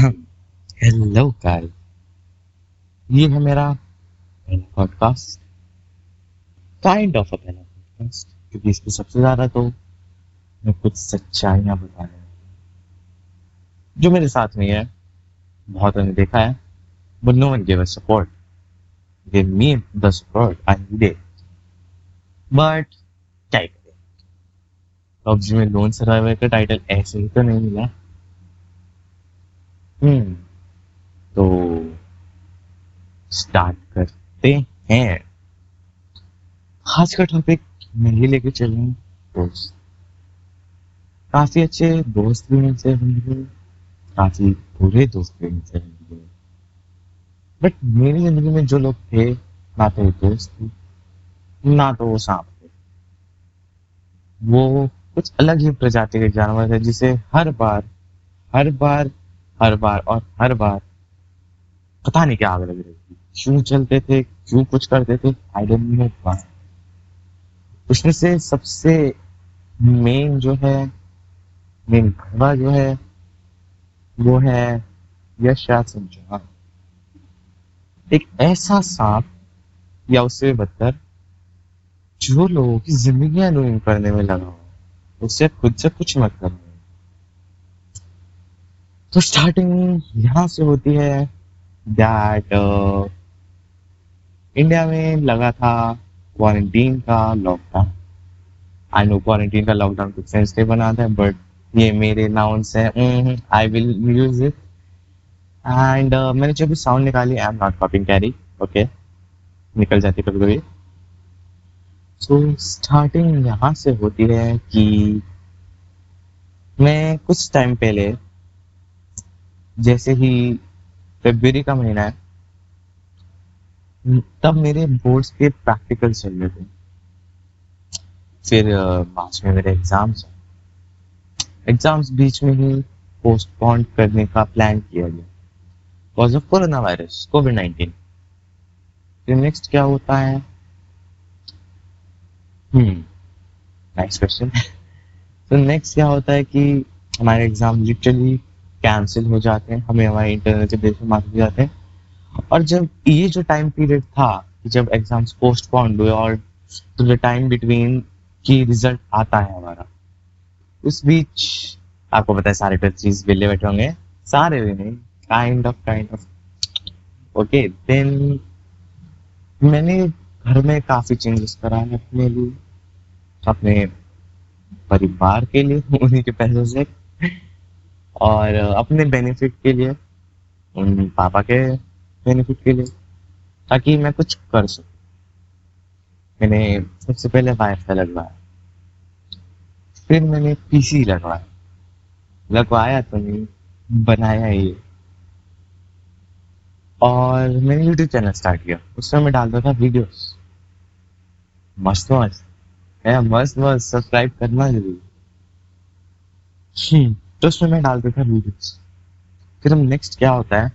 Hello guys ये है मेरा पहला पॉडकास्ट काइंड ऑफ़ अ पहला पॉडकास्ट क्योंकि इसमें सबसे ज़्यादा तो मैं कुछ सच्चाइयाँ बताने वाला हूँ। जो मेरे साथ में है, बहुत ने देखा है but no one give a support give me the support I need but क्या करें पबजी में लोन सर्वाइवर का टाइटल ऐसे ही तो नहीं मिला। तो स्टार्ट करते हैं। आज का टॉपिक मैं ये लेके चल। हूँ दोस्त। काफ़ी अच्छे दोस्त भी मुझसे होंगे। काफ़ी बुरे दोस्त भी मुझसे होंगे। बट मेरी ज़िंदगी में जो लोग थे, ना तो दोस्त थे, ना तो वो सांप थे। वो कुछ अलग ही प्रजाति के जानवर थे जिसे हर बार हर बार हर बार और हर बार। पता नहीं क्या आग लग रही थी। क्यों चलते थे, क्यों कुछ करते थे आई डोंट नो व्हाई उसमें से सबसे मेन जो है मेन घरवा जो है, वो है यशराज सिंह चौहान। एक ऐसा सांप या उससे बदतर जो लोगों की ज़िंदगी रूइन करने में लगा हो, उससे खुद से कुछ मत करना तो स्टार्टिंग यहाँ से होती है दैट इंडिया में लगा था क्वारंटीन का लॉकडाउन आई नो क्वारंटीन का लॉकडाउन कुछ सेंसिटिव बना था बट ये मेरे नाउंस हैं. I will use it and मैंने जो भी साउंड निकाली I am not copying Carry okay निकल जाती कभी कभी सो स्टार्टिंग यहाँ से होती है कि मैं कुछ टाइम पहले जैसे ही फरवरी का महीना है, तब मेरे बोर्ड्स के प्रैक्टिकल चल रहे थे। फिर मार्च में मेरे एग्ज़ाम्स एग्ज़ाम्स बीच में ही पोस्टपोन करने का प्लान किया गया। Cause of corona virus covid nineteen फिर नेक्स्ट क्या होता है? हम्म नाइस क्वेश्चन तो नेक्स्ट क्या होता है कि हमारे एग्ज़ाम लिटरली कैंसिल हो जाते हैं, हमें हमारे इंटरनल से बेस मार्क्स मिल जाते हैं। और जब ये जो टाइम पीरियड था कि जब एग्ज़ाम्स पोस्टपोन हुए और तो द टाइम बिटवीन की रिज़ल्ट आता है हमारा, उस बीच आपको पता है सारे टीचर्स वेले बैठे होंगे। सारे भी नहीं kind of kind of okay then मैंने घर में काफ़ी चेंजेस कराए अपने लिए, अपने परिवार के लिए, उन्हीं के पैसों से। और अपने बेनिफिट के लिए उन पापा के बेनिफिट के लिए, ताकि मैं कुछ कर सकूँ। मैंने सबसे पहले वाईफाई लगवाया। फिर मैंने पीसी लगवाया। लगवाया तो नहीं, बनाया ये और मैंने यूट्यूब चैनल स्टार्ट किया। उसमें मैं डालता था वीडियोस मस्त मस्त। मस्त मस्त सब्सक्राइब करना ज़रूर। हम्म। तो उसमें मैं डाल देता वीडियोस फिर हम नेक्स्ट क्या होता है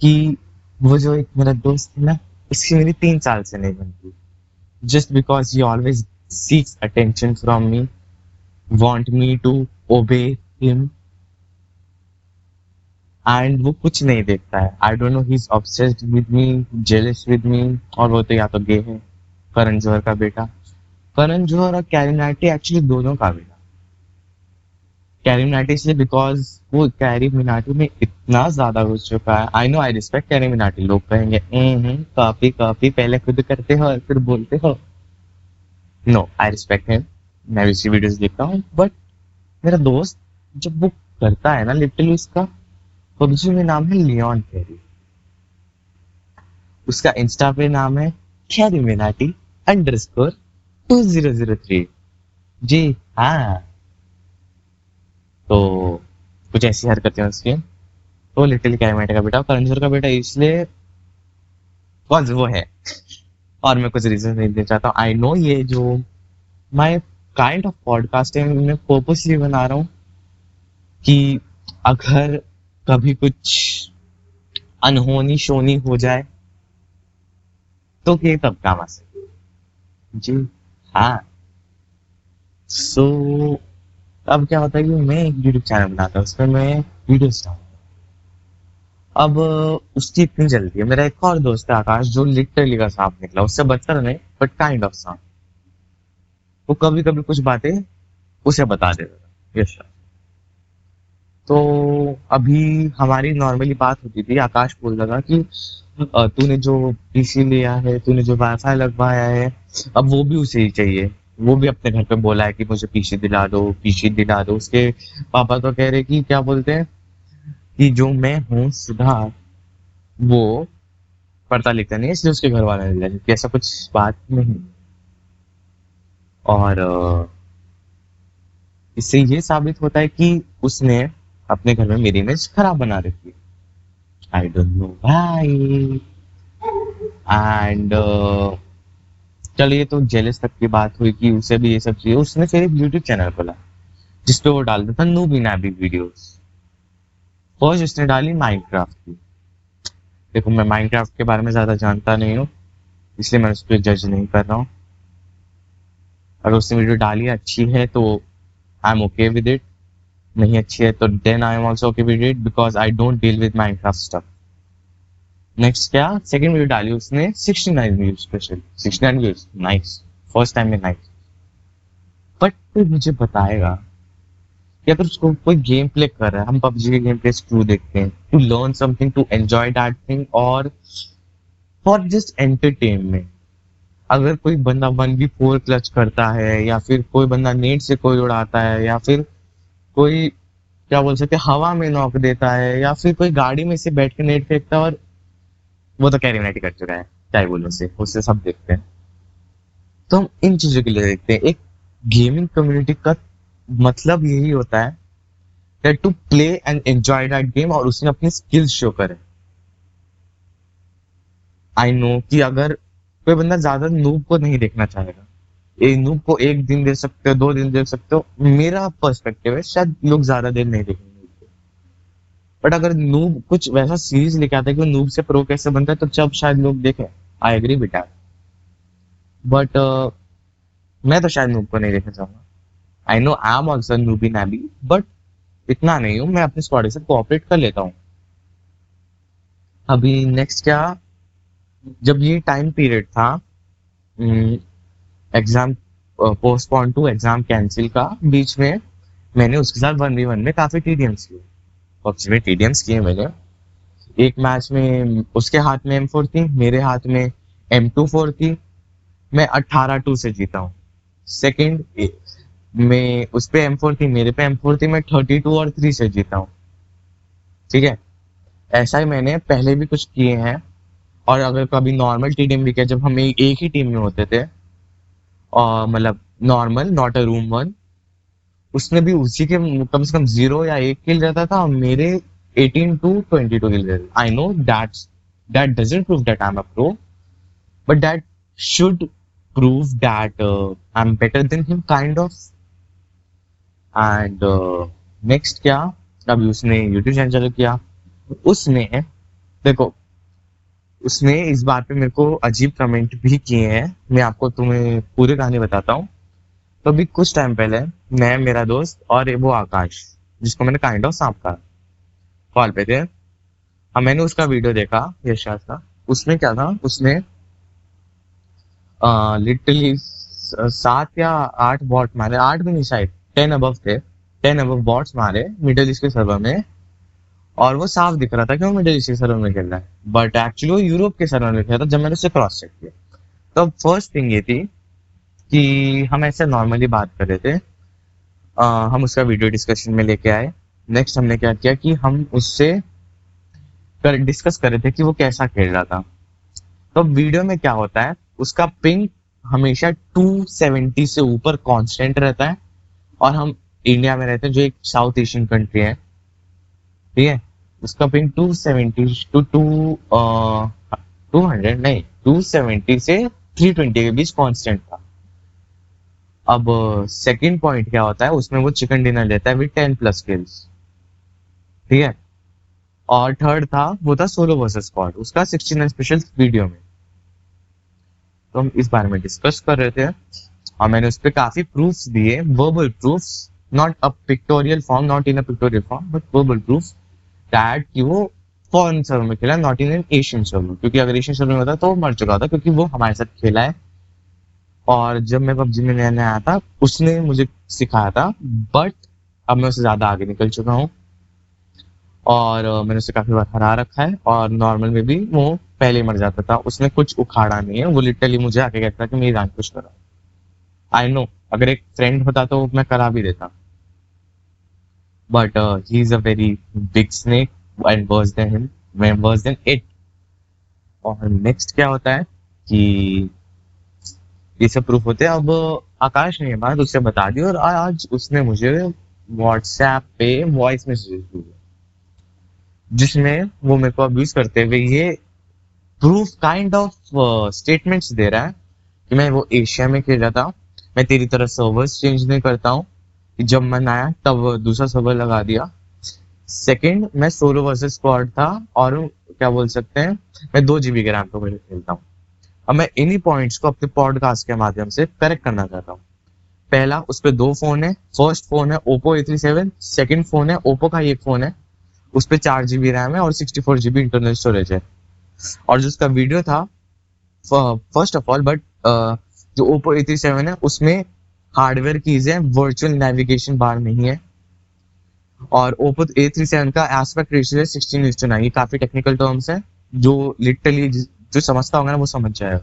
कि वो जो एक मेरा दोस्त है ना, उसकी मेरी तीन साल से नहीं बनती। Just because you always seeks attention from me want me to obey him and वो कुछ नहीं देखता है। I don't know he is obsessed with me jealous with me और वो तो या तो गे है, करण जौहर का बेटा। करण जौहर और कैरी नाइटी एक्चुअली दोनों का बेटा। कैरी मिनाटी से बिकॉज़ वो कैरी मिनाटी में इतना ज़्यादा घुस चुका है। I know I respect Carry Minati लोग कहेंगे हम्म काफ़ी काफ़ी पहले खुद करते हो और फिर बोलते हो। नो आई रिस्पेक्ट हिम मैं भी वीडियोस देखता हूँ। बट मेरा दोस्त जब वो करता है ना लिटरली उसका पबजी में नाम है लियोन कैरी उसका इंस्टा पे नाम है Carry Minati underscore two zero zero three जी हाँ। तो कुछ ऐसी हरकतें उसकी। तो लिटिल कैमेटे का बेटा करण का बेटा इसलिए कौन वो है। और मैं कुछ रीजन नहीं देना चाहता। हूँ आई नो ये जो माई काइंड ऑफ़ पॉडकास्ट है मैं पर्पसली बना रहा हूँ कि अगर कभी कुछ अनहोनी शोनी हो जाए तो के तब काम आ सके जी हाँ। सो so, अब क्या होता है कि मैं एक यूट्यूब चैनल बनाता हूँ, उसमें मैं वीडियोस डालता अब उसकी इतनी जल्दी है। मेरा एक और दोस्त है आकाश, जो लिटरली का सांप निकला। उससे बदतर नहीं बट काइंड ऑफ़ सांप। वो कभी कभी कुछ बातें उसे बता देता था। तो अभी हमारी नॉर्मली बात होती थी। आकाश बोल रहा था कि तूने जो पीसी लिया है, तूने जो वाईफाई लगवाया है, अब वो भी उसे ही चाहिए। वो भी अपने घर पे बोला है कि मुझे पीछे दिला दो, पीछे दिला दो। उसके पापा तो कह रहे कि क्या बोलते हैं? कि जो मैं हूँ सिद्धार्थ वो पढ़ता लिखता नहीं इसलिए उसके घर वाले ने कि ऐसा कुछ बात नहीं। और इससे ये साबित होता है कि उसने अपने घर में मेरी इमेज खराब बना रखी है। आई डोंट नो भाई एंड चलिए तो जेलस तक की बात हुई कि उसे भी ये सब चाहिए उसने फिर एक यूट्यूब चैनल खोला, जिसपे वो डालता था नू बिना भी वीडियोस फ़र्स्ट उसने डाली माइनक्राफ्ट की। देखो, मैं माइनक्राफ्ट के बारे में ज़्यादा जानता नहीं हूँ, इसलिए मैं उस पर जज नहीं कर रहा हूँ। अगर उसने वीडियो डाली अच्छी है तो I am okay with it नहीं अच्छी है तो then I am also okay with it because I don't deal with Minecraft stuff next क्या? सेकंड वीडियो डाली उसने 69 views special 69 views nice first time में नाइस बट फिर मुझे बताएगा? कि अगर उसको कोई गेम प्ले कर रहा है? हम पबजी के गेम प्ले क्यों देखते हैं? To learn something to enjoy that thing और फॉर जस्ट एंटरटेनमेंट अगर कोई बंदा वन बी फोर क्लच करता है, या फिर कोई बंदा नेट से कोई उड़ाता है, या फिर कोई, क्या बोल सकते हवा में नॉक देता है, या फिर कोई गाड़ी में से बैठ के नेट फेंकता है और वो तो कैरी कर चुका है क्या बोलो से, उससे सब देखते हैं। तो हम इन चीज़ों के लिए देखते हैं, एक गेमिंग कम्युनिटी का मतलब यही होता है that to play and enjoy that game और उसमें अपनी स्किल्स शो करे। आई नो कि अगर कोई बंदा ज़्यादा नूब को नहीं देखना चाहेगा एक नूब को एक दिन देख सकते हो, दो दिन देख सकते हो, मेरा पर्सपेक्टिव है, शायद लोग ज़्यादा देर नहीं देखेंगे। बट अगर नूब कुछ वैसा सीरीज़ लेके आता है कि नूब से प्रो कैसे बनता है तो जब शायद लोग देखें। आई एग्री बेटा बट मैं तो शायद नूब को नहीं देखना चाहूँगा। I know I am also noobie नैबी but इतना नहीं हूँ, मैं अपने स्क्वाड से कोऑपरेट कर लेता हूँ। अभी नेक्स्ट क्या? जब ये टाइम पीरियड था exam postpone to exam cancel का बीच में, मैंने उसके साथ वन वी वन में काफ़ी टीडीएम्स किए। पबजी में टीडीएम्स किए मैंने। एक मैच में उसके हाथ में एम फोर थी, मेरे हाथ में एम टू फोर थी। मैं अट्ठारह टू से जीता हूँ। सेकेंड मैं उस पर एम फोर थी, मेरे पे एम फोर थी, मैं थर्टी टू और थ्री से जीता हूँ। ठीक है? ऐसा ही मैंने पहले भी कुछ किए हैं। और अगर कभी नॉर्मल टी टीम भी किया, जब हम एक ही टीम में होते थे और मतलब normal not a room one उसने भी उसी के कम से कम ज़ीरो या एक किल रहता था और मेरे 18 टू 22 किल रहते I know that that doesn't prove that I am a pro but that should prove that uh, I'm better than him, kind of. And next क्या? अभी उसने यूट्यूब चैनल चालू किया। उसने देखो उसने इस बात पे मेरे को अजीब कमेंट भी किए हैं। मैं आपको तुम्हें पूरी कहानी बताता हूँ। तो अभी कुछ टाइम पहले मैं मेरा दोस्त और वो आकाश, जिसको मैंने काइंड ऑफ़ सांप कहा। कॉल पे थे। अब मैंने उसका वीडियो देखा यशाद का। उसमें क्या था? उसने लिटरली सात या आठ बॉट मारे। आठ भी नहीं, शायद। टेन अबव थे। टेन अबव बॉट्स मारे मिडिल ईस्ट के सर्वर में। और वो साफ़ दिख रहा था कि वो मिडिल ईस्ट के सर्वर में खेल रहा है। बट एक्चुअली वो यूरोप के सर्वर में खेल रहा था, जब मैंने उसे क्रॉस चेक किया। तो फ़र्स्ट थिंग ये थी कि हम ऐसे नॉर्मली बात कर रहे थे। आ, हम उसका वीडियो डिस्कशन में लेके आए। नेक्स्ट हमने क्या किया कि हम उससे कर, डिस्कस कर रहे थे कि वो कैसा खेल रहा था। तो वीडियो में क्या होता है उसका पिंक हमेशा 270 से ऊपर कांस्टेंट रहता है। और हम इंडिया में रहते हैं जो एक साउथ एशियन कंट्री है। ठीक है? उसका ping two seventy two two two hundred नहीं टू सेवेंटी से थ्री ट्वेंटी के बीच कांस्टेंट था। अब सेकंड पॉइंट क्या होता है, उसमें वो चिकन डिनर लेता है विद टेन प्लस स्किल्स ठीक है? और थर्ड था, वो था सोलो वर्सेस स्क्वाड उसका सिक्सटी नाइन स्पेशल वीडियो में. तो हम इस बारे में डिस्कस कर रहे थे. और मैंने उस पर काफ़ी प्रूफ्स दिए verbal proofs not a pictorial form not in a pictorial form but verbal proofs that कि वो फॉरन सर्वर में खेला not in an Asian server क्योंकि अगर एशियन सर्वर में होता तो मर चुका होता, क्योंकि वो हमारे साथ खेला है और जब मैं पबजी में नया नया आया था, उसने मुझे सिखाया था बट अब मैं उससे ज़्यादा आगे निकल चुका हूँ। और मैंने उसे काफ़ी बार हरा रखा है और नॉर्मल में भी वो पहले मर जाता था। उसने कुछ उखाड़ा नहीं है, वो लिटरली मुझे आके कहता कि मेरी रैंक पुश करो। आई नो अगर एक फ्रेंड होता तो मैं करा भी देता। But he is a very big snake and worse than him worse than it और नेक्स्ट क्या होता है कि ये सब प्रूफ होते हैं। अब आकाश ने ये बात उससे बता दी और आज उसने मुझे व्हाट्सएप पे वॉइस मैसेज दिया जिसमें वो मेरे को अब्यूज करते हुए ये प्रूफ काइंड ऑफ़ स्टेटमेंट्स दे रहा है कि मैं वो एशिया में खेल रहा था। मैं तेरी तरह सर्वर्स चेंज नहीं करता हूँ। जब मन आया, तब दूसरा सर्वर लगा दिया। सेकंड मैं सोलो वर्सेस स्क्वाड था और क्या बोल सकते हैं, मैं दो जीबी के रैम पे खेलता हूँ। अब मैं इन्हीं पॉइंट्स को अपने पॉडकास्ट के माध्यम से करेक्ट करना चाहता हूँ। पहला, उस पर दो फ़ोन है। फ़र्स्ट फ़ोन है Oppo A three seven second phone है ओप्पो का एक फ़ोन है। उस पर चार जीबी रैम है और sixty four GB internal storage है। और जो उसका वीडियो था फ़र्स्ट ऑफ़ ऑल बट जो ओप्पो ए थ्री सेवन है, उसमें हार्डवेयर कीज है वर्चुअल नेविगेशन बार नहीं है। और ओप्पो ए थ्री सेवन का एस्पेक्ट रेशियो है सिक्सटीन इज़ टू नाइन ये काफ़ी टेक्निकल टर्म्स है, जो लिटरली जो समझता होगा ना वो समझ जाएगा।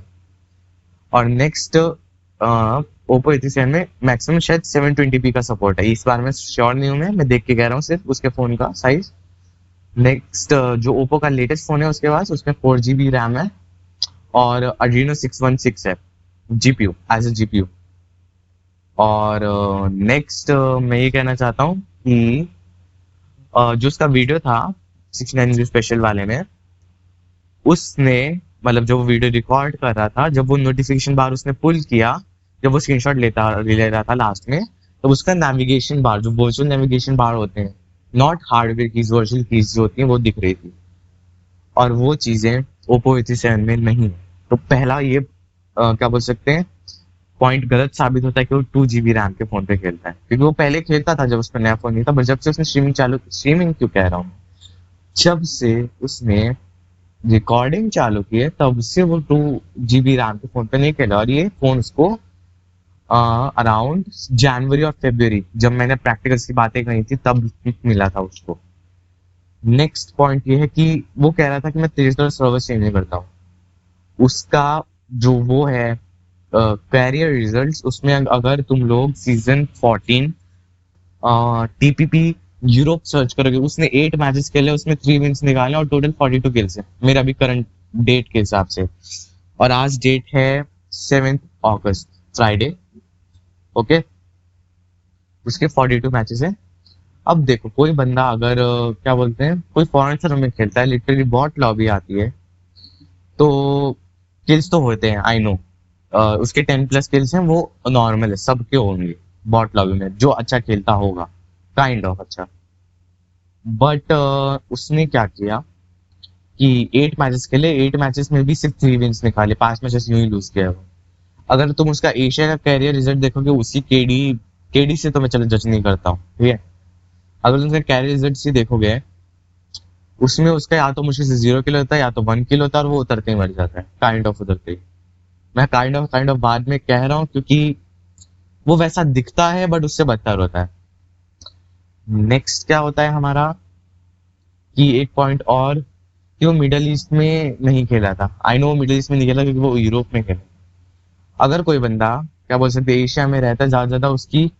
और next Oppo A three seven में मैक्सिमम शायद सेवन ट्वेंटी पी का सपोर्ट है। इस बार में श्योर नहीं हूँ मैं। मैं देख के कह रहा हूँ सिर्फ़ उसके फ़ोन का साइज़ नेक्स्ट जो ओप्पो का लेटेस्ट फ़ोन है उसके पास उसमें फोर जी बी रैम है और अड्रीनो सिक्स वन सिक्स है। जीपीयू एज ए जीपीयू और नेक्स्ट uh, uh, मैं ये कहना चाहता हूँ कि जो उसका वीडियो था सिक्स नाइन स्पेशल वाले में उसने मतलब जब वो वीडियो रिकॉर्ड कर रहा था जब वो नोटिफिकेशन बार उसने पुल किया जब वो स्क्रीनशॉट लेता ले रहा था लास्ट में तो उसका नेविगेशन बार जो वर्चुअल नेविगेशन बार होते हैं नॉट हार्डवेयर की वर्चुअल कीज जो होती हैं वो दिख रही थी। और वो चीज़ें ओप्पो ए थ्री सेवन में नहीं तो पहला ये आ, क्या बोल सकते हैं पॉइंट गलत साबित होता है कि वो टू जी बी रैम के फ़ोन पे खेलता है। क्योंकि वो पहले खेलता था जब उसका नया फ़ोन नहीं था बट जब से उसने स्ट्रीमिंग चालू स्ट्रीमिंग क्यों कह रहा हूँ? जब से उसने रिकॉर्डिंग चालू की है, तब से वो टू जी रैम के फ़ोन पे नहीं खेला और ये फ़ोन उसको अराउंड जनवरी और फेब्रवरी जब मैंने प्रैक्टिकल्स की बातें कही थी, तब मिला था उसको। नेक्स्ट पॉइंट ये है कि वो कह रहा था कि मैं तरह सर्विस चेंज नहीं करता हूँ। उसका जो वो है कैरियर रिजल्ट्स उसमें अगर तुम लोग season fourteen TPP Europe search करोगे, उसने एट मैचेस खेले, उसमें थ्री विंस निकाले और टोटल फोर्टी टू किल्स है। मेरा अभी करंट डेट के हिसाब से। और आज डेट है सेवेंथ अगस्त फ्राइडे ओके उसके फोर्टी टू मैचेस है। अब देखो, कोई बंदा अगर, क्या बोलते हैं, कोई फॉरन सर्वर में खेलता है लिटरली बहुत लॉबी आती है तो किल्स तो होते हैं आई नो उसके टेन प्लस किल्स हैं, वो नॉर्मल है, सबके होंगे बॉट लॉबी में, जो अच्छा खेलता होगा। काइंड ऑफ़ अच्छा। बट uh, उसने क्या किया कि एट मैचेस खेले एट मैचेस में भी सिर्फ़ थ्री विंस निकाले पाँच मैचेस यूँ ही लूज किया वो। अगर तुम उसका एशिया का कैरियर रिज़ल्ट देखोगे उसी केडी केडी से तो मैं चलो जज नहीं करता हूँ ठीक है? अगर तुम उसका कैरियर रिज़ल्ट से देखोगे उसमें उसका या तो मुश्किल से ज़ीरो किलो होता है या तो वन किलो होता है और वो उतरते ही मर जाता है काइंड ऑफ़ उतरते ही मैं काइंड ऑफ़ काइंड ऑफ़ बाद में कह रहा हूँ क्योंकि वो वैसा दिखता है बट उससे बदतर होता है। नेक्स्ट क्या होता है हमारा? कि एक पॉइंट और कि वो मिडल ईस्ट में नहीं खेला था। आई नो मिडल ईस्ट में नहीं खेला क्योंकि वो यूरोप में खेला। अगर कोई बंदा, क्या बोल सकते एशिया में रहता है, ज़्यादा ज़्यादा उसकी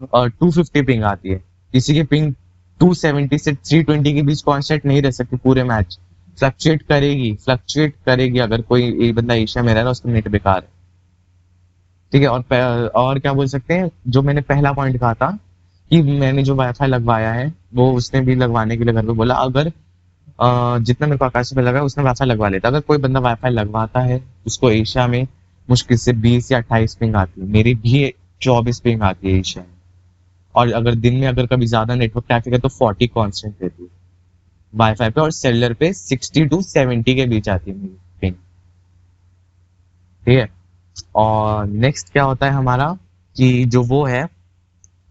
टू फिफ्टी पिंग आती है। किसी की पिंग टू सेवेंटी से थ्री ट्वेंटी के बीच कॉन्स्टेंट नहीं रह सकती पूरे मैच फ्लक्चुएट करेगी फ्लक्चुएट करेगी अगर कोई बंदा एशिया में रह रहा है, उसका नेट बेकार है। ठीक है, और और क्या बोल सकते हैं? जो मैंने पहला पॉइंट कहा था कि मैंने जो वाईफाई लगवाया है, वो उसने भी लगवाने के लिए घर पे बोला, अगर जितना मेरे को आकाश पे लगा, उसने वाईफाई लगवा लेता। अगर कोई बंदा वाईफाई लगवाता है, उसको एशिया में मुश्किल से बीस या अट्ठाईस पिंग आती है। मेरी भी चौबीस पिंग आती है एशिया में। और अगर दिन में अगर कभी ज़्यादा नेटवर्क ट्रैफ़िक है तो फोर्टी कॉन्स्टेंट रहती है। वाईफाई पे और सेलर पे सिक्सटी टू सेवेंटी के बीच आती है मेरी पिंग ठीक है? और नेक्स्ट क्या होता है हमारा कि जो वो है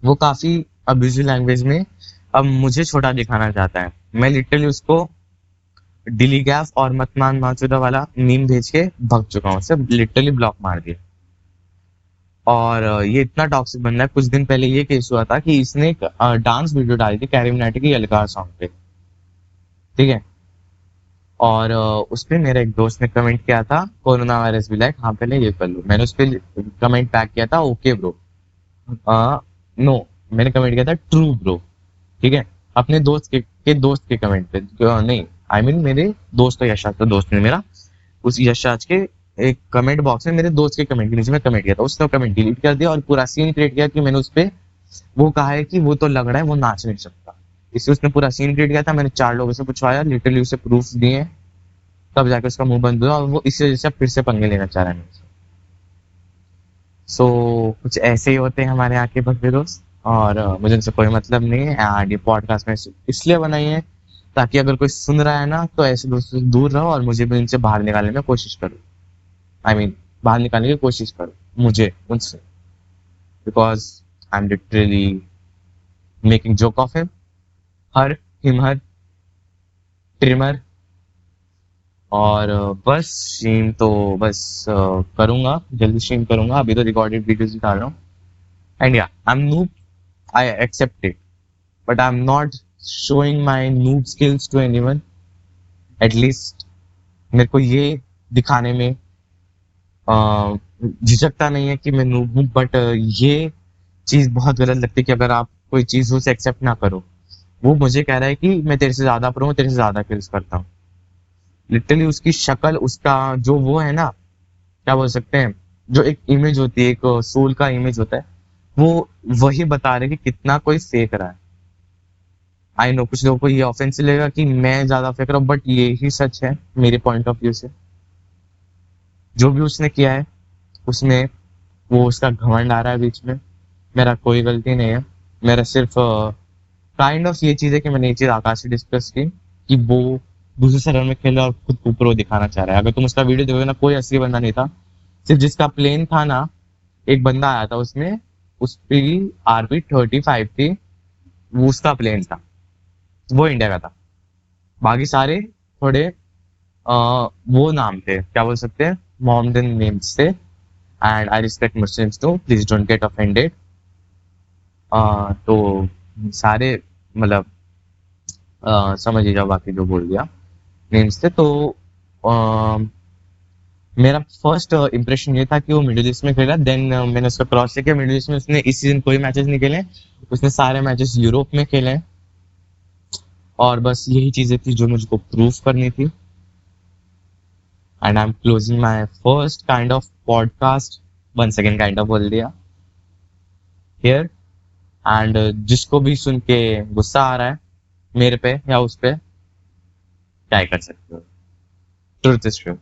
वो काफ़ी अब्यूजिव लैंग्वेज में अब मुझे छोटा दिखाना चाहता है। मैं लिटरली उसको डिली गैफ और मतमान माचुदा वाला मीम भेज के भग चुका हूँ। लिटरली ब्लॉक मार दिया। और ये इतना टॉक्सिक बन रहा है। कुछ दिन पहले ये केस हुआ था कि इसने एक डांस वीडियो डाली थी कैरी मिनाटी की अलकार सॉन्ग पे। ठीक है? और उस पर मेरे एक दोस्त ने कमेंट किया था, कोरोना वायरस भी लाइक हाँ पहले ये कर लो। मैंने उस पर कमेंट बैक किया था ओके ब्रो नो मैंने कमेंट किया था ट्रू ब्रो ठीक है? अपने दोस्त के, के दोस्त के कमेंट पे नहीं आई I मीन mean, मेरे दोस्त का यशाज का दोस्त ने मेरा उस यशाज के एक कमेंट बॉक्स में मेरे दोस्त के कमेंट के नीचे मैं कमेंट किया था। उसने कमेंट डिलीट कर दिया और पूरा सीन क्रिएट किया कि मैंने उस पर वो कहा है कि वो तो लग रहा है वो नाच नहीं सकता। इसलिए उसने पूरा सीन क्रिएट किया था मैंने चार लोगों से पूछवाया लिटरली उसे प्रूफ दिए तब जाके उसका मुँह बंद हुआ और वो इसी वजह से फिर से पंगे लेना चाह रहा है सो so, कुछ ऐसे ही होते हैं हमारे यहाँ के बकरे दोस्त। और मुझे उनसे कोई मतलब नहीं है। एंड ये पॉडकास्ट में इसलिए बनाई है ताकि अगर कोई सुन रहा है ना तो ऐसे दोस्तों से दूर रहो और मुझे भी उनसे बाहर निकालने में कोशिश करो। आई मीन बाहर निकालने की कोशिश करो मुझे उनसे। Because I am literally making joke of him her him her trimmer और बस स्ट्रीम तो बस करूँगा, जल्दी स्ट्रीम करूँगा। अभी तो रिकॉर्डेड वीडियोस डाल रहा हूँ। And yeah I am noob I accept it but I am not showing my noob skills to anyone at least मेरे को ये दिखाने में झिझकता नहीं है कि मैं नूब हूँ। बट ये चीज़ बहुत गलत लगती है कि अगर आप कोई चीज़ उसे एक्सेप्ट ना करो। वो मुझे कह रहा है कि मैं तेरे से ज़्यादा प्रो तेरे से ज़्यादा किल्स करता हूँ। लिटरली उसकी शक्ल उसका जो वो है ना क्या बोल सकते हैं जो एक इमेज होती है एक सोल का इमेज होता है वो वही बता रहे कि कितना कोई फेक रहा है। आई नो कुछ लोगों को ये ऑफेंस लगेगा कि मैं ज़्यादा फेक रहा हूँ बट ये ही सच है मेरे पॉइंट ऑफ़ व्यू से। जो भी उसने किया है उसमें वो उसका घमंड आ रहा है बीच में मेरा कोई गलती नहीं है। मेरा सिर्फ़ kind uh, of kind of ये चीज़ है कि मैंने ये चीज़ आकाश से डिस्कस की कि वो दूसरे शहर में खेला और खुद को प्रो दिखाना चाह रहा है। अगर तुम उसका वीडियो देखोगे ना कोई असली बंदा नहीं था। सिर्फ़ जिसका प्लेन था ना एक बंदा आया था उसमें उस पर आरपी थर्टी फाइव थी वो उसका प्लेन था। वो इंडिया का था। बाकी सारे थोड़े आ, वो नाम थे। क्या बोल सकते हैं? मोहम्मदन नेम्स थे। And I respect Muslims too please don't get offended तो सारे मतलब समझ ही जाओ बाकी जो बोल दिया। नेम्स थे तो आ, मेरा फ़र्स्ट इंप्रेशन ये था कि वो मिडिल ईस्ट में खेला देन मैंने उसका क्रॉस किया मिडिल ईस्ट में उसने इस सीज़न कोई मैचेस नहीं खेले उसने सारे मैचेस यूरोप में खेले और बस यही चीज़ें थी जो मुझको प्रूफ करनी थी and I am closing my first kind of podcast one second kind of बोल दिया हियर एंड जिसको भी सुन के गुस्सा आ रहा है मेरे पे या उस पे क्या कर सकते हो। Truth is true